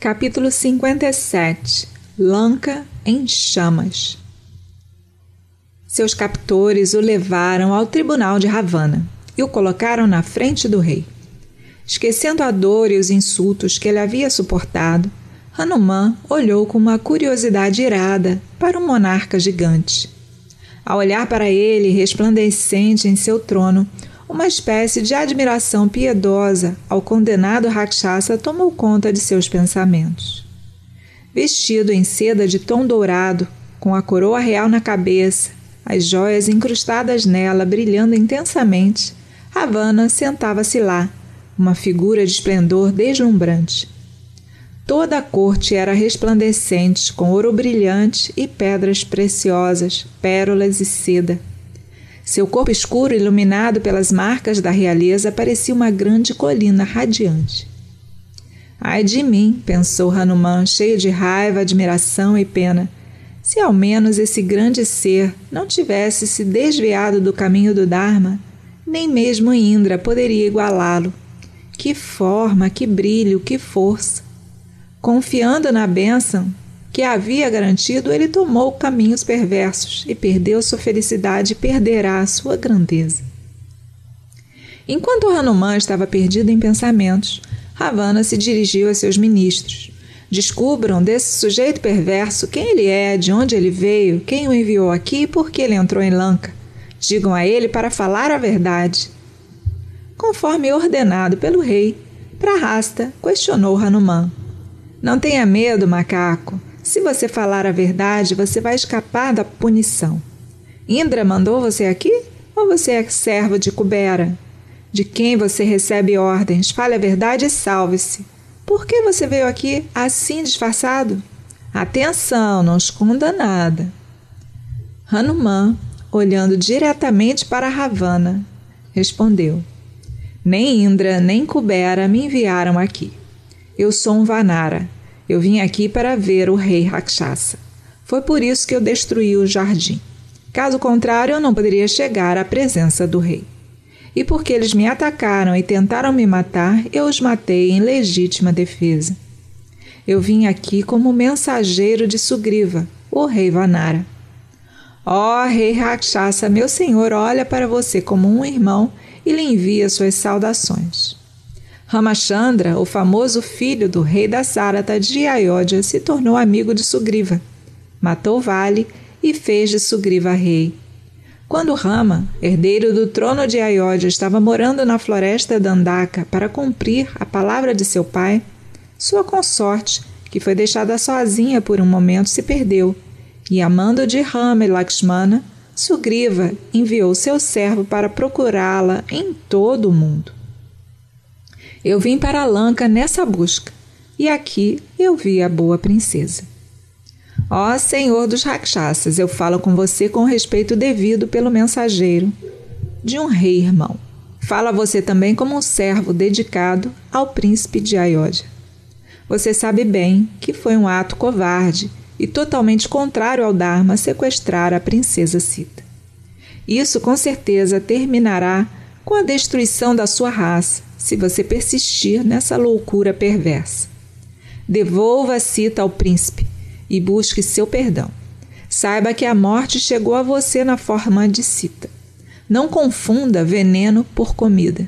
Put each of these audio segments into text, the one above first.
Capítulo 57 Lanka em chamas Seus captores o levaram ao tribunal de Ravana e o colocaram na frente do rei. Esquecendo a dor e os insultos que ele havia suportado, Hanuman olhou com uma curiosidade irada para o monarca gigante. Ao olhar para ele, resplandecente em seu trono, uma espécie de admiração piedosa ao condenado Rakshasa tomou conta de seus pensamentos. Vestido em seda de tom dourado, com a coroa real na cabeça, as joias incrustadas nela brilhando intensamente, Ravana sentava-se lá, uma figura de esplendor deslumbrante. Toda a corte era resplandecente, com ouro brilhante e pedras preciosas, pérolas e seda. Seu corpo escuro, iluminado pelas marcas da realeza, parecia uma grande colina radiante. Ai de mim, pensou Hanuman, cheio de raiva, admiração e pena. Se ao menos esse grande ser não tivesse se desviado do caminho do Dharma, nem mesmo Indra poderia igualá-lo. Que forma, que brilho, que força! Confiando na bênção, que havia garantido, ele tomou caminhos perversos e perdeu sua felicidade e perderá a sua grandeza. Enquanto Hanuman estava perdido em pensamentos, Ravana se dirigiu a seus ministros. Descubram desse sujeito perverso quem ele é, de onde ele veio, quem o enviou aqui e por que ele entrou em Lanka. Digam a ele para falar a verdade. Conforme ordenado pelo rei, Prahasta questionou Hanuman. Não tenha medo, macaco. Se você falar a verdade, você vai escapar da punição. Indra mandou você aqui? Ou você é servo de Kubera? De quem você recebe ordens? Fale a verdade e salve-se. Por que você veio aqui assim disfarçado? Atenção, não esconda nada. Hanuman, olhando diretamente para Ravana, respondeu: Nem Indra nem Kubera me enviaram aqui. Eu sou um Vanara eu vim aqui para ver o rei Rakshasa. Foi por isso que eu destruí o jardim. Caso contrário, eu não poderia chegar à presença do rei. E porque eles me atacaram e tentaram me matar, eu os matei em legítima defesa. Eu vim aqui como mensageiro de Sugriva, o rei Vanara. Ó oh, rei Rakshasa, meu senhor olha para você como um irmão e lhe envia suas saudações. Ramachandra, o famoso filho do rei da Sarata de Ayodhya, se tornou amigo de Sugriva. Matou Vale e fez de Sugriva rei. Quando Rama, herdeiro do trono de Ayodhya, estava morando na floresta Dandaka para cumprir a palavra de seu pai, sua consorte, que foi deixada sozinha por um momento, se perdeu. E amando de Rama e Lakshmana, Sugriva enviou seu servo para procurá-la em todo o mundo. Eu vim para Lanka nessa busca, e aqui eu vi a boa princesa. Ó Senhor dos Rakshasas, eu falo com você com respeito devido pelo mensageiro de um rei irmão. Fala você também como um servo dedicado ao príncipe de Ayodhya. Você sabe bem que foi um ato covarde e totalmente contrário ao Dharma sequestrar a princesa Sita. Isso com certeza terminará com a destruição da sua raça se você persistir nessa loucura perversa. Devolva a cita ao príncipe e busque seu perdão. Saiba que a morte chegou a você na forma de cita. Não confunda veneno por comida.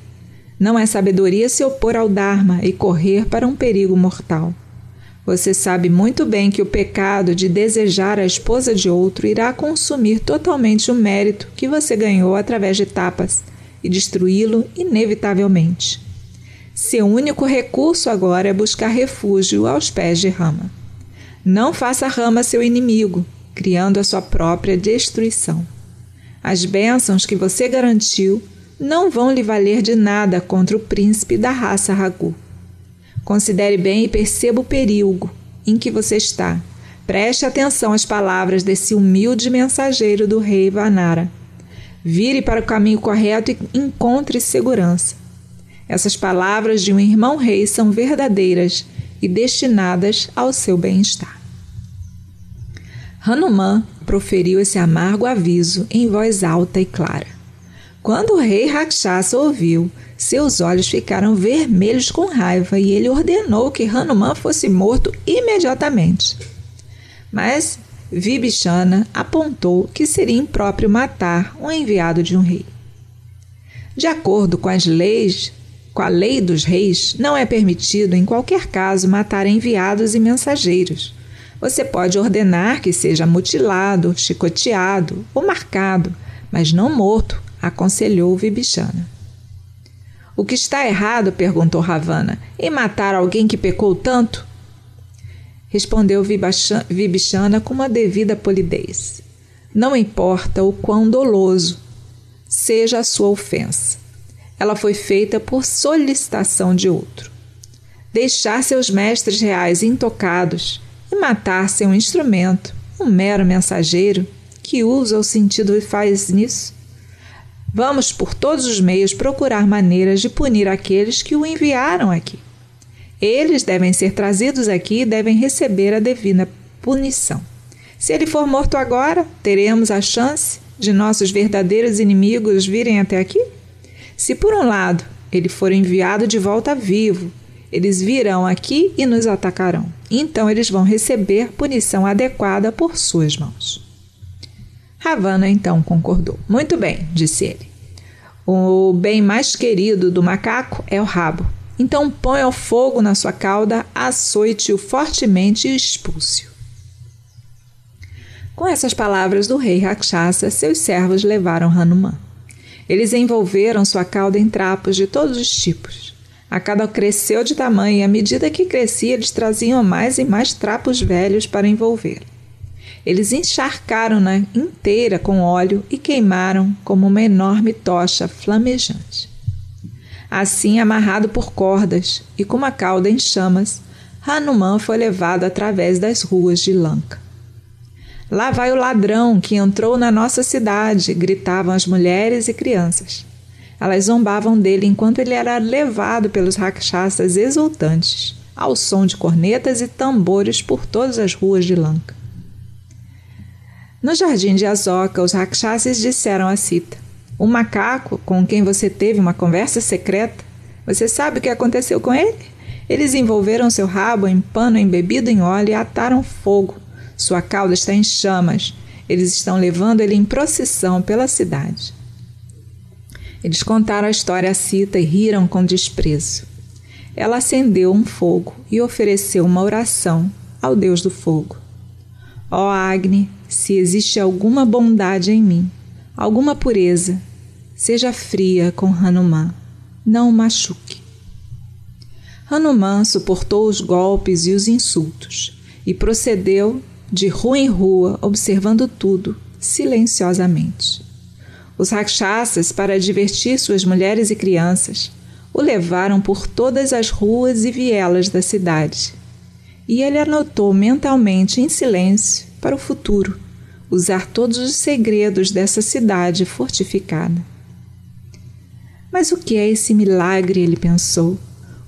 Não é sabedoria se opor ao Dharma e correr para um perigo mortal. Você sabe muito bem que o pecado de desejar a esposa de outro irá consumir totalmente o mérito que você ganhou através de tapas e destruí-lo inevitavelmente. Seu único recurso agora é buscar refúgio aos pés de Rama. Não faça Rama seu inimigo, criando a sua própria destruição. As bênçãos que você garantiu não vão lhe valer de nada contra o príncipe da raça Ragu. Considere bem e perceba o perigo em que você está. Preste atenção às palavras desse humilde mensageiro do rei Vanara Vire para o caminho correto e encontre segurança. Essas palavras de um irmão rei são verdadeiras e destinadas ao seu bem-estar. Hanuman proferiu esse amargo aviso em voz alta e clara. Quando o rei Rakshasa ouviu, Seus olhos ficaram vermelhos com raiva e ele ordenou que Hanuman fosse morto imediatamente. Mas Vibhishana apontou que seria impróprio matar um enviado de um rei. De acordo com as leis, com a lei dos reis, não é permitido em qualquer caso matar enviados e mensageiros. Você pode ordenar que seja mutilado, chicoteado ou marcado, mas não morto, aconselhou Vibhishana. O que está errado, perguntou Ravana, em matar alguém que pecou tanto? Respondeu Vibhishana com uma devida polidez. Não importa o quão doloso seja a sua ofensa. Ela foi feita por solicitação de outro. Deixar seus mestres reais intocados e matar seu instrumento, um mero mensageiro, que usa o sentido e faz nisso? Vamos por todos os meios procurar maneiras de punir aqueles que o enviaram aqui. Eles devem ser trazidos aqui e devem receber a devida punição. Se ele for morto agora, teremos a chance de nossos verdadeiros inimigos virem até aqui? Se por um lado ele for enviado de volta vivo, eles virão aqui e nos atacarão. Então eles vão receber punição adequada por suas mãos. Ravana então concordou. Muito bem, disse ele. O bem mais querido do macaco é o rabo. Então põe ao fogo na sua cauda, açoite-o fortemente e expulse-o. Com essas palavras do rei Rakshasa, seus servos levaram Hanuman. Eles envolveram sua cauda em trapos de todos os tipos. A cauda cresceu de tamanho e, à medida que crescia, eles traziam mais e mais trapos velhos para envolver. Eles encharcaram-na inteira com óleo e queimaram como uma enorme tocha flamejante. Assim, amarrado por cordas e com uma cauda em chamas, Hanuman foi levado através das ruas de Lanka. Lá vai o ladrão que entrou na nossa cidade, gritavam as mulheres e crianças. Elas zombavam dele enquanto ele era levado pelos rakshasas exultantes, ao som de cornetas e tambores por todas as ruas de Lanka. No jardim de Azoka, os rakshasas disseram a Sita: O macaco com quem você teve uma conversa secreta, você sabe o que aconteceu com ele? Eles envolveram seu rabo em pano embebido em óleo e ataram fogo sua cauda está em chamas. Eles estão levando ele em procissão pela cidade. Eles contaram a história a Cita e riram com desprezo. Ela acendeu um fogo e ofereceu uma oração ao Deus do fogo. Ó oh, Agni, se existe alguma bondade em mim, alguma pureza, seja fria com Hanuman, não o machuque. Hanuman suportou os golpes e os insultos e procedeu de rua em rua, observando tudo, silenciosamente. Os rakshasas, para divertir suas mulheres e crianças, o levaram por todas as ruas e vielas da cidade. E ele anotou mentalmente, em silêncio, para o futuro, usar todos os segredos dessa cidade fortificada. Mas o que é esse milagre? ele pensou.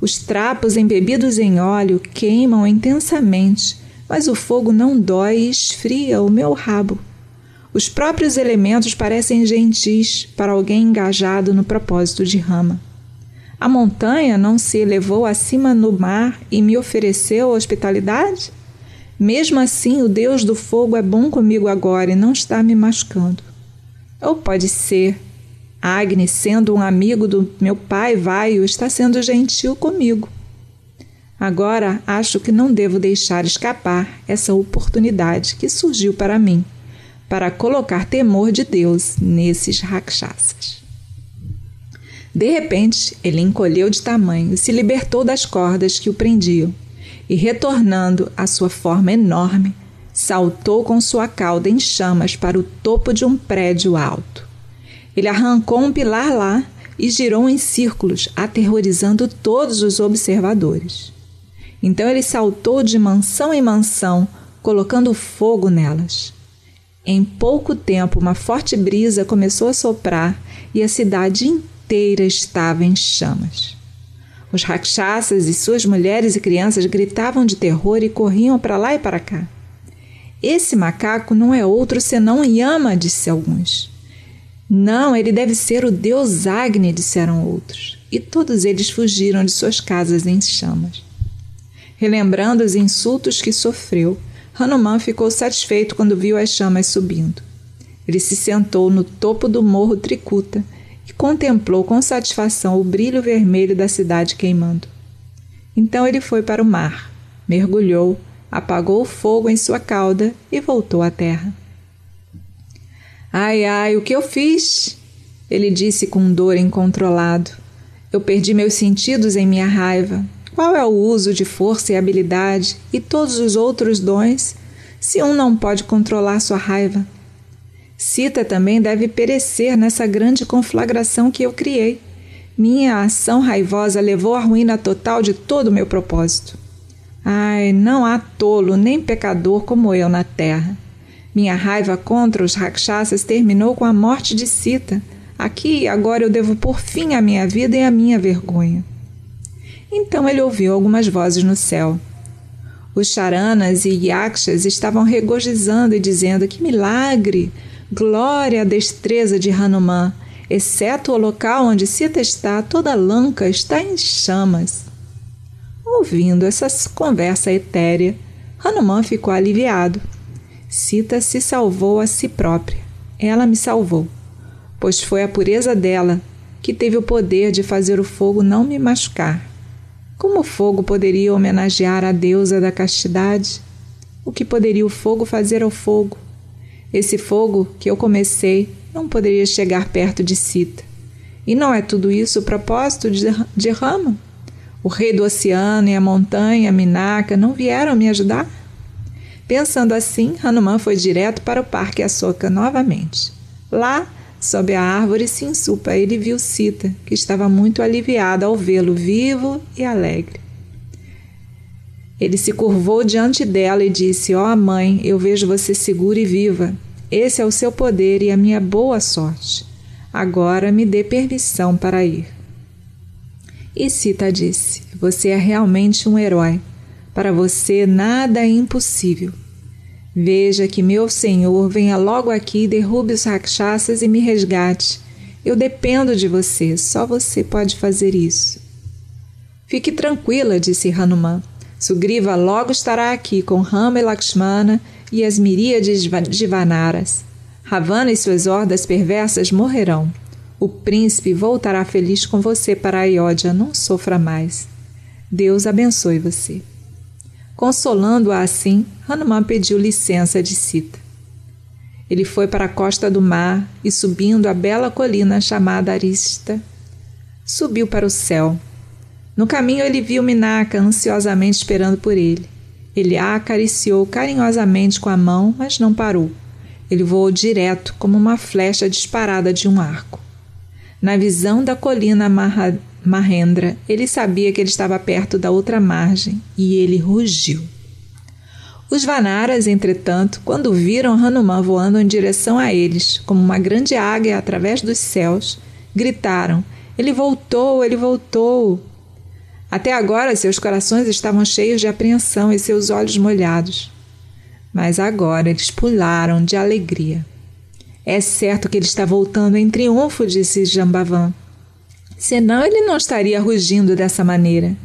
Os trapos embebidos em óleo queimam intensamente mas o fogo não dói e esfria o meu rabo. Os próprios elementos parecem gentis para alguém engajado no propósito de Rama. A montanha não se elevou acima no mar e me ofereceu hospitalidade? Mesmo assim, o Deus do fogo é bom comigo agora e não está me machucando. Ou pode ser, Agni, sendo um amigo do meu pai Vaio, está sendo gentil comigo. Agora acho que não devo deixar escapar essa oportunidade que surgiu para mim, para colocar temor de Deus nesses rakshasas. De repente, ele encolheu de tamanho e se libertou das cordas que o prendiam, e retornando à sua forma enorme, saltou com sua cauda em chamas para o topo de um prédio alto. Ele arrancou um pilar lá e girou em círculos, aterrorizando todos os observadores. Então ele saltou de mansão em mansão, colocando fogo nelas. Em pouco tempo, uma forte brisa começou a soprar e a cidade inteira estava em chamas. Os rakshasas e suas mulheres e crianças gritavam de terror e corriam para lá e para cá. Esse macaco não é outro senão Yama, disse alguns. Não, ele deve ser o deus Agni, disseram outros. e todos eles fugiram de suas casas em chamas. Relembrando os insultos que sofreu, Hanuman ficou satisfeito quando viu as chamas subindo. Ele se sentou no topo do morro Tricuta e contemplou com satisfação o brilho vermelho da cidade queimando. Então ele foi para o mar, mergulhou, apagou o fogo em sua cauda e voltou à terra. Ai, ai, o que eu fiz? Ele disse com dor incontrolado. Eu perdi meus sentidos em minha raiva. Qual é o uso de força e habilidade e todos os outros dons se um não pode controlar sua raiva? Sita também deve perecer nessa grande conflagração que eu criei. Minha ação raivosa levou à ruína total de todo o meu propósito. Ai, não há tolo nem pecador como eu na terra. Minha raiva contra os rakshasas terminou com a morte de Sita. Aqui e agora eu devo pôr fim à minha vida e à minha vergonha. Então ele ouviu algumas vozes no céu. Os charanas e yakshas estavam regozijando e dizendo: Que milagre! Glória à destreza de Hanuman! Exceto o local onde Sita está, toda Lanka está em chamas. Ouvindo essa conversa etérea, Hanuman ficou aliviado. Sita se salvou a si própria. Ela me salvou, pois foi a pureza dela que teve o poder de fazer o fogo não me machucar. Como o fogo poderia homenagear a deusa da castidade? O que poderia o fogo fazer ao fogo? Esse fogo que eu comecei não poderia chegar perto de Sita. E não é tudo isso o propósito de, Rama? O rei do oceano e a montanha, Minaka, não vieram me ajudar? Pensando assim, Hanuman foi direto para o Parque Assoka novamente. Lá, sob a árvore Sinsupa, ele viu Sita, que estava muito aliviada ao vê-lo vivo e alegre. Ele se curvou diante dela e disse: Ó oh, mãe, eu vejo você segura e viva. Esse é o seu poder e a minha boa sorte. Agora me dê permissão para ir. E Sita disse: Você é realmente um herói. Para você nada é impossível. Veja que meu senhor venha logo aqui, derrube os rakshasas e me resgate. Eu dependo de você, só você pode fazer isso. Fique tranquila, disse Hanuman. Sugriva logo estará aqui com Rama e Lakshmana e as miríades de Vanaras. Ravana e suas hordas perversas morrerão. O príncipe voltará feliz com você para Ayodhya, não sofra mais. Deus abençoe você. Consolando-a assim, Hanuman pediu licença de Sita. Ele foi para a costa do mar e, subindo a bela colina chamada Arista, subiu para o céu. No caminho, ele viu Minaka ansiosamente esperando por ele. Ele a acariciou carinhosamente com a mão, mas não parou. Ele voou direto, como uma flecha disparada de um arco. Na visão da colina Maha Mahendra, ele sabia que ele estava perto da outra margem e ele rugiu. Os Vanaras, entretanto, quando viram Hanuman voando em direção a eles, como uma grande águia através dos céus, gritaram: Ele voltou, ele voltou! Até agora seus corações estavam cheios de apreensão e seus olhos molhados. Mas agora eles pularam de alegria. É certo que ele está voltando em triunfo, disse Jambavan. Senão ele não estaria rugindo dessa maneira.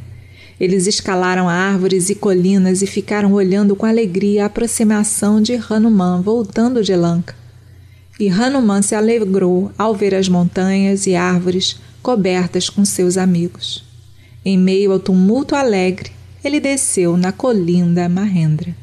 Eles escalaram árvores e colinas e ficaram olhando com alegria a aproximação de Hanuman voltando de Lanka. E Hanuman se alegrou ao ver as montanhas e árvores cobertas com seus amigos. Em meio ao tumulto alegre, ele desceu na colina Mahendra.